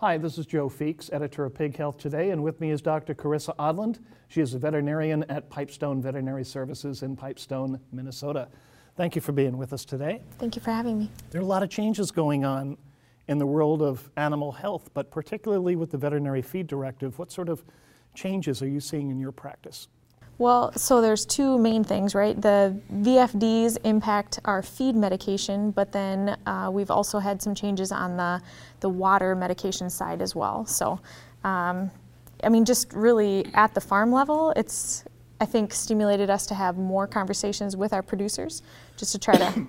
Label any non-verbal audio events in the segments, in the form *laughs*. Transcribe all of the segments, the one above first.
Hi, this is Joe Feeks, editor of Pig Health Today, and with me is Dr. Carissa Odland. She is a veterinarian at Pipestone Veterinary Services in Pipestone, Minnesota. Thank you for being with us today. Thank you for having me. There are a lot of changes going on in the world of animal health, but particularly with the veterinary feed directive. What sort of changes are you seeing in your practice? Well, so there's two main things, right? The VFDs impact our feed medication, but then uh, we've also had some changes on the, the water medication side as well. So, um, I mean, just really at the farm level, it's, I think, stimulated us to have more conversations with our producers just to try to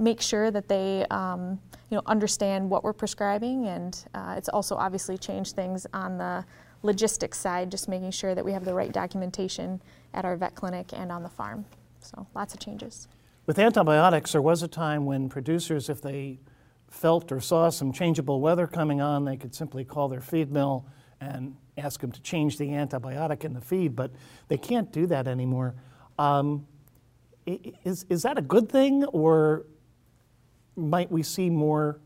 make sure that they, um, you know, understand what we're prescribing. And uh, it's also obviously changed things on the logistics side, just making sure that we have the right documentation at our vet clinic and on the farm. So lots of changes. With antibiotics, there was a time when producers, if they felt or saw some changeable weather coming on, they could simply call their feed mill and ask them to change the antibiotic in the feed, but they can't do that anymore. Um, is, is that a good thing, or might we see more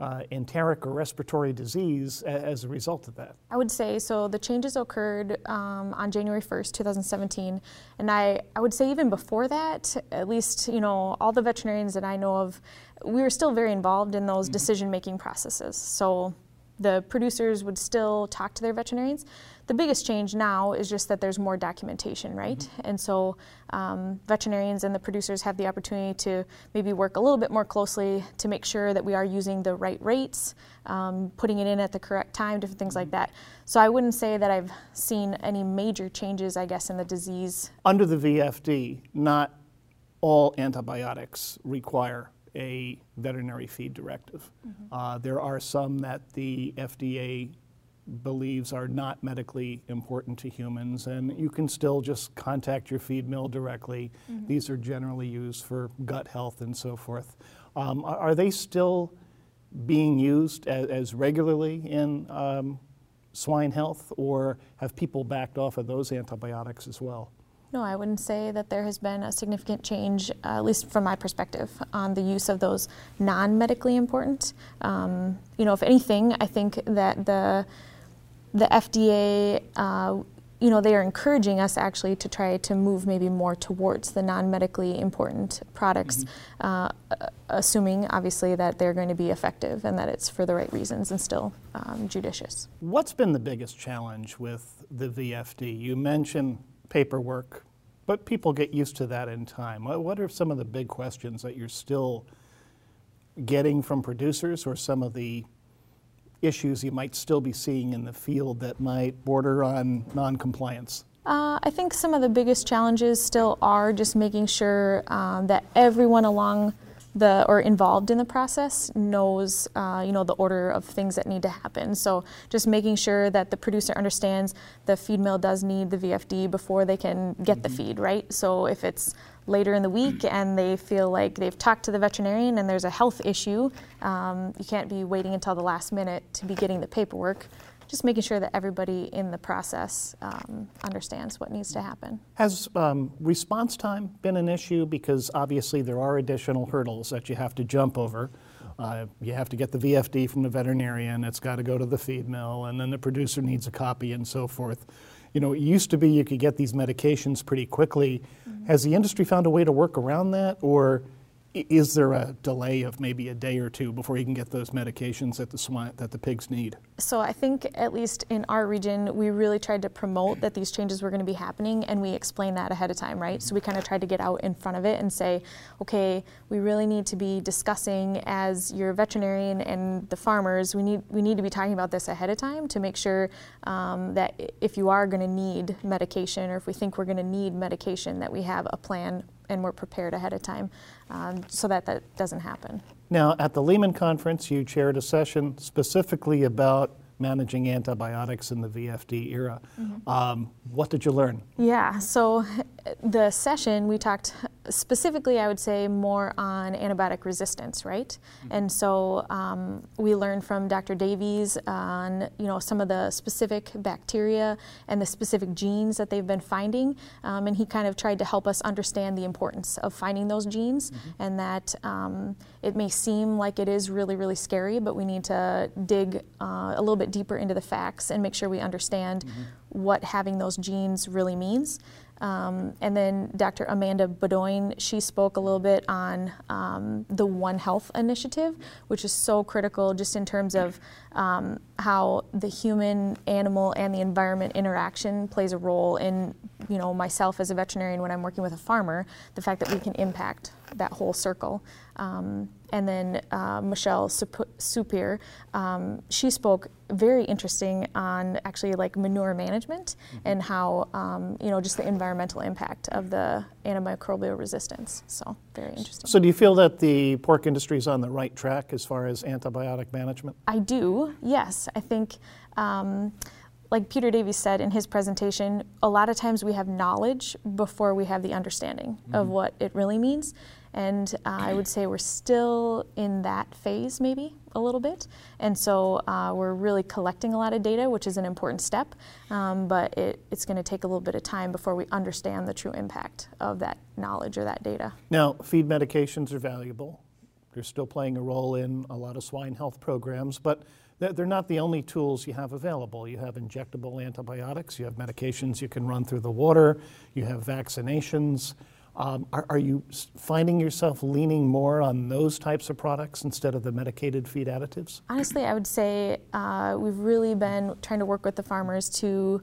uh, enteric or respiratory disease as a result of that? I would say so. The changes occurred um, on January 1st, 2017, and I, I would say even before that, at least you know all the veterinarians that I know of, we were still very involved in those mm-hmm. decision-making processes. So the producers would still talk to their veterinarians. The biggest change now is just that there's more documentation, right? Mm-hmm. And so um, veterinarians and the producers have the opportunity to maybe work a little bit more closely to make sure that we are using the right rates, um, putting it in at the correct time, different things mm-hmm. like that. So I wouldn't say that I've seen any major changes, I guess, in the disease. Under the VFD, not all antibiotics require a veterinary feed directive. Mm-hmm. Uh, there are some that the FDA believes are not medically important to humans, and you can still just contact your feed mill directly. Mm-hmm. These are generally used for gut health and so forth. Um, are, they still being used as, as regularly in um, swine health, or have people backed off of those antibiotics as well? No, I wouldn't say that there has been a significant change, uh, at least from my perspective, on the use of those non-medically important. Um, you know, if anything, I think that the the FDA, uh, you know, they are encouraging us actually to try to move maybe more towards the non-medically important products, mm-hmm. uh, assuming obviously that they're going to be effective and that it's for the right reasons and still um, judicious. What's been the biggest challenge with the VFD? You mentioned paperwork, but people get used to that in time. What are some of the big questions that you're still getting from producers or some of the issues you might still be seeing in the field that might border on noncompliance? Uh, I think some of the biggest challenges still are just making sure um, that everyone along the or involved in the process knows uh, you know the order of things that need to happen so just making sure that the producer understands the feed mill does need the VFD before they can get mm-hmm. the feed right so if it's later in the week and they feel like they've talked to the veterinarian and there's a health issue um, you can't be waiting until the last minute to be getting the paperwork just making sure that everybody in the process um, understands what needs to happen. Has um, response time been an issue? Because obviously there are additional hurdles that you have to jump over. Uh, you have to get the VFD from the veterinarian, it's got to go to the feed mill, and then the producer needs a copy and so forth. You know, it used to be you could get these medications pretty quickly. Mm-hmm. Has the industry found a way to work around that, or is there a delay of maybe a day or two before you can get those medications that the swine, that the pigs need? So I think at least in our region, we really tried to promote that these changes were going to be happening, and we explained that ahead of time, right? So we kind of tried to get out in front of it and say, okay, we really need to be discussing as your veterinarian and the farmers. We need we need to be talking about this ahead of time to make sure um, that if you are going to need medication, or if we think we're going to need medication, that we have a plan and we're prepared ahead of time um, so that that doesn't happen. Now, at the Leman Conference, you chaired a session specifically about managing antibiotics in the VFD era. Mm-hmm. Um, what did you learn? Yeah, so the session we talked specifically, I would say more on antibiotic resistance, right? And so um, we learned from Dr. Davies on you know some of the specific bacteria and the specific genes that they've been finding, um, and he kind of tried to help us understand the importance of finding those genes, and that um, it may seem like it is really really scary, but we need to dig uh, a little bit deeper into the facts and make sure we understand what having those genes really means. Um, and then Dr. Amanda Beaudoin, she spoke a little bit on um, the One Health initiative, which is so critical just in terms of um, how the human, animal, and the environment interaction plays a role in, you know, myself as a veterinarian when I'm working with a farmer, the fact that we can impact that whole circle. Um, and then uh, Michelle Soupir, um, she spoke very interesting on actually like manure management and how um, you know just the environmental impact of the antimicrobial resistance. So very interesting. So do you feel that the pork industry is on the right track as far as antibiotic management? I do. Yes, I think. Like Peter Davies said in his presentation, a lot of times we have knowledge before we have the understanding of what it really means. And uh, I would say we're still in that phase, maybe a little bit. And so uh, we're really collecting a lot of data, which is an important step. Um, but it, it's going to take a little bit of time before we understand the true impact of that knowledge or that data. Now, feed medications are valuable. They're still playing a role in a lot of swine health programs, but they're not the only tools you have available. You have injectable antibiotics, you have medications you can run through the water, you have vaccinations. Um, are, are, you finding yourself leaning more on those types of products instead of the medicated feed additives? Honestly, I would say uh, we've really been trying to work with the farmers to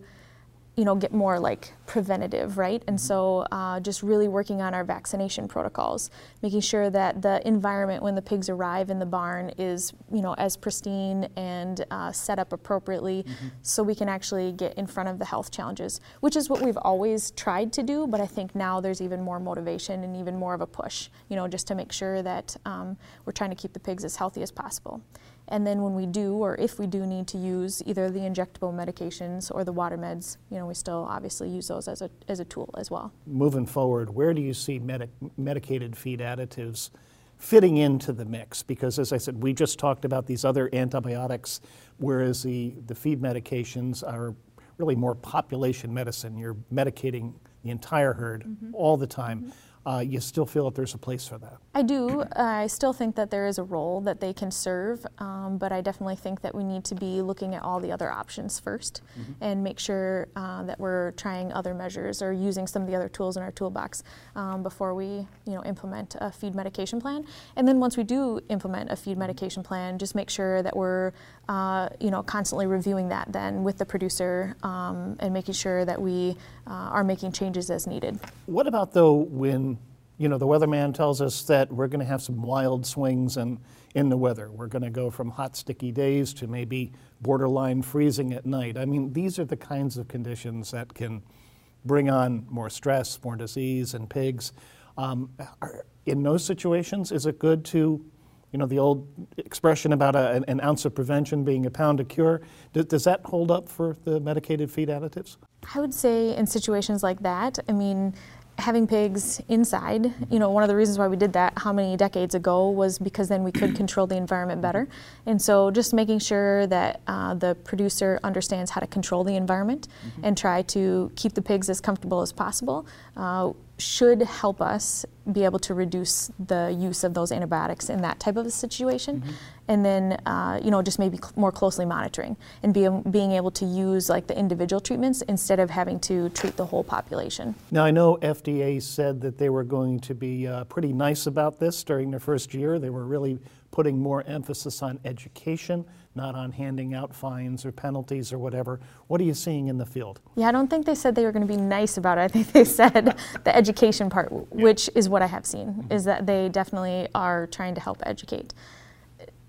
you know, get more like preventative, right? And so uh, just really working on our vaccination protocols, making sure that the environment when the pigs arrive in the barn is, you know, as pristine and uh, set up appropriately mm-hmm. so we can actually get in front of the health challenges, which is what we've always tried to do, but I think now there's even more motivation and even more of a push, you know, just to make sure that um, we're trying to keep the pigs as healthy as possible. And then when we do, or if we do need to use either the injectable medications or the water meds, you know, we still obviously use those as a, as a tool as well. Moving forward, where do you see medic- medicated feed additives fitting into the mix? Because as I said, we just talked about these other antibiotics, whereas the, the feed medications are really more population medicine. You're medicating the entire herd mm-hmm. all the time. Mm-hmm uh, you still feel that there's a place for that? I do. I still think that there is a role that they can serve, um, but I definitely think that we need to be looking at all the other options 1st mm-hmm. and make sure uh, that we're trying other measures or using some of the other tools in our toolbox um, before we, you know, implement a feed medication plan. And then once we do implement a feed mm-hmm. medication plan, just make sure that we're, uh, you know, constantly reviewing that then with the producer um, and making sure that we uh, are making changes as needed. What about though when you know, the weatherman tells us that we're going to have some wild swings in, in the weather. We're going to go from hot, sticky days to maybe borderline freezing at night. I mean, these are the kinds of conditions that can bring on more stress, more disease in pigs. Um, are, in those situations, is it good to, you know, the old expression about a, an ounce of prevention being a pound of cure, does, does that hold up for the medicated feed additives? I would say in situations like that, I mean, having pigs inside, you know, one of the reasons why we did that how many decades ago was because then we could *clears throat* control the environment better. And so just making sure that uh, the producer understands how to control the environment mm-hmm. and try to keep the pigs as comfortable as possible. Uh, should help us be able to reduce the use of those antibiotics in that type of a situation. Mm-hmm. And then, uh, you know, just maybe cl- more closely monitoring and be, being able to use like the individual treatments instead of having to treat the whole population. Now, I know FDA said that they were going to be uh, pretty nice about this during their first year. They were really putting more emphasis on education, not on handing out fines or penalties or whatever. What are you seeing in the field? Yeah, I don't think they said they were going to be nice about it. I think they said the education part, which is what I have seen, mm-hmm. is that they definitely are trying to help educate.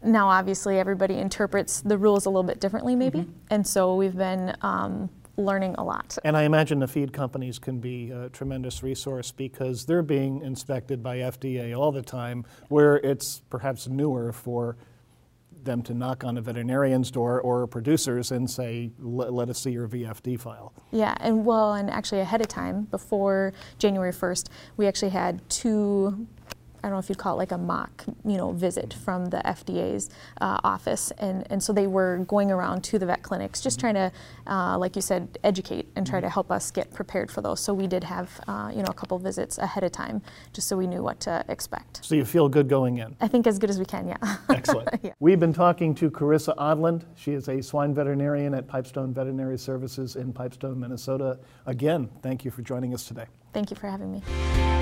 Now, obviously, everybody interprets the rules a little bit differently, maybe, mm-hmm. and so we've been um, learning a lot. And I imagine the feed companies can be a tremendous resource because they're being inspected by FDA all the time, where it's perhaps newer for them to knock on a veterinarian's door or a producer's and say, let, let us see your VFD file. Yeah, and well, and actually ahead of time, before January 1st, we actually had two. I don't know if you'd call it like a mock, you know, visit from the FDA's uh, office, and, and so they were going around to the vet clinics, just trying to, uh, like you said, educate and try to help us get prepared for those. So we did have, uh, you know, a couple visits ahead of time, just so we knew what to expect. So you feel good going in. I think as good as we can, yeah. *laughs* Excellent. Yeah. We've been talking to Carissa Odland. She is a swine veterinarian at Pipestone Veterinary Services in Pipestone, Minnesota. Again, thank you for joining us today. Thank you for having me.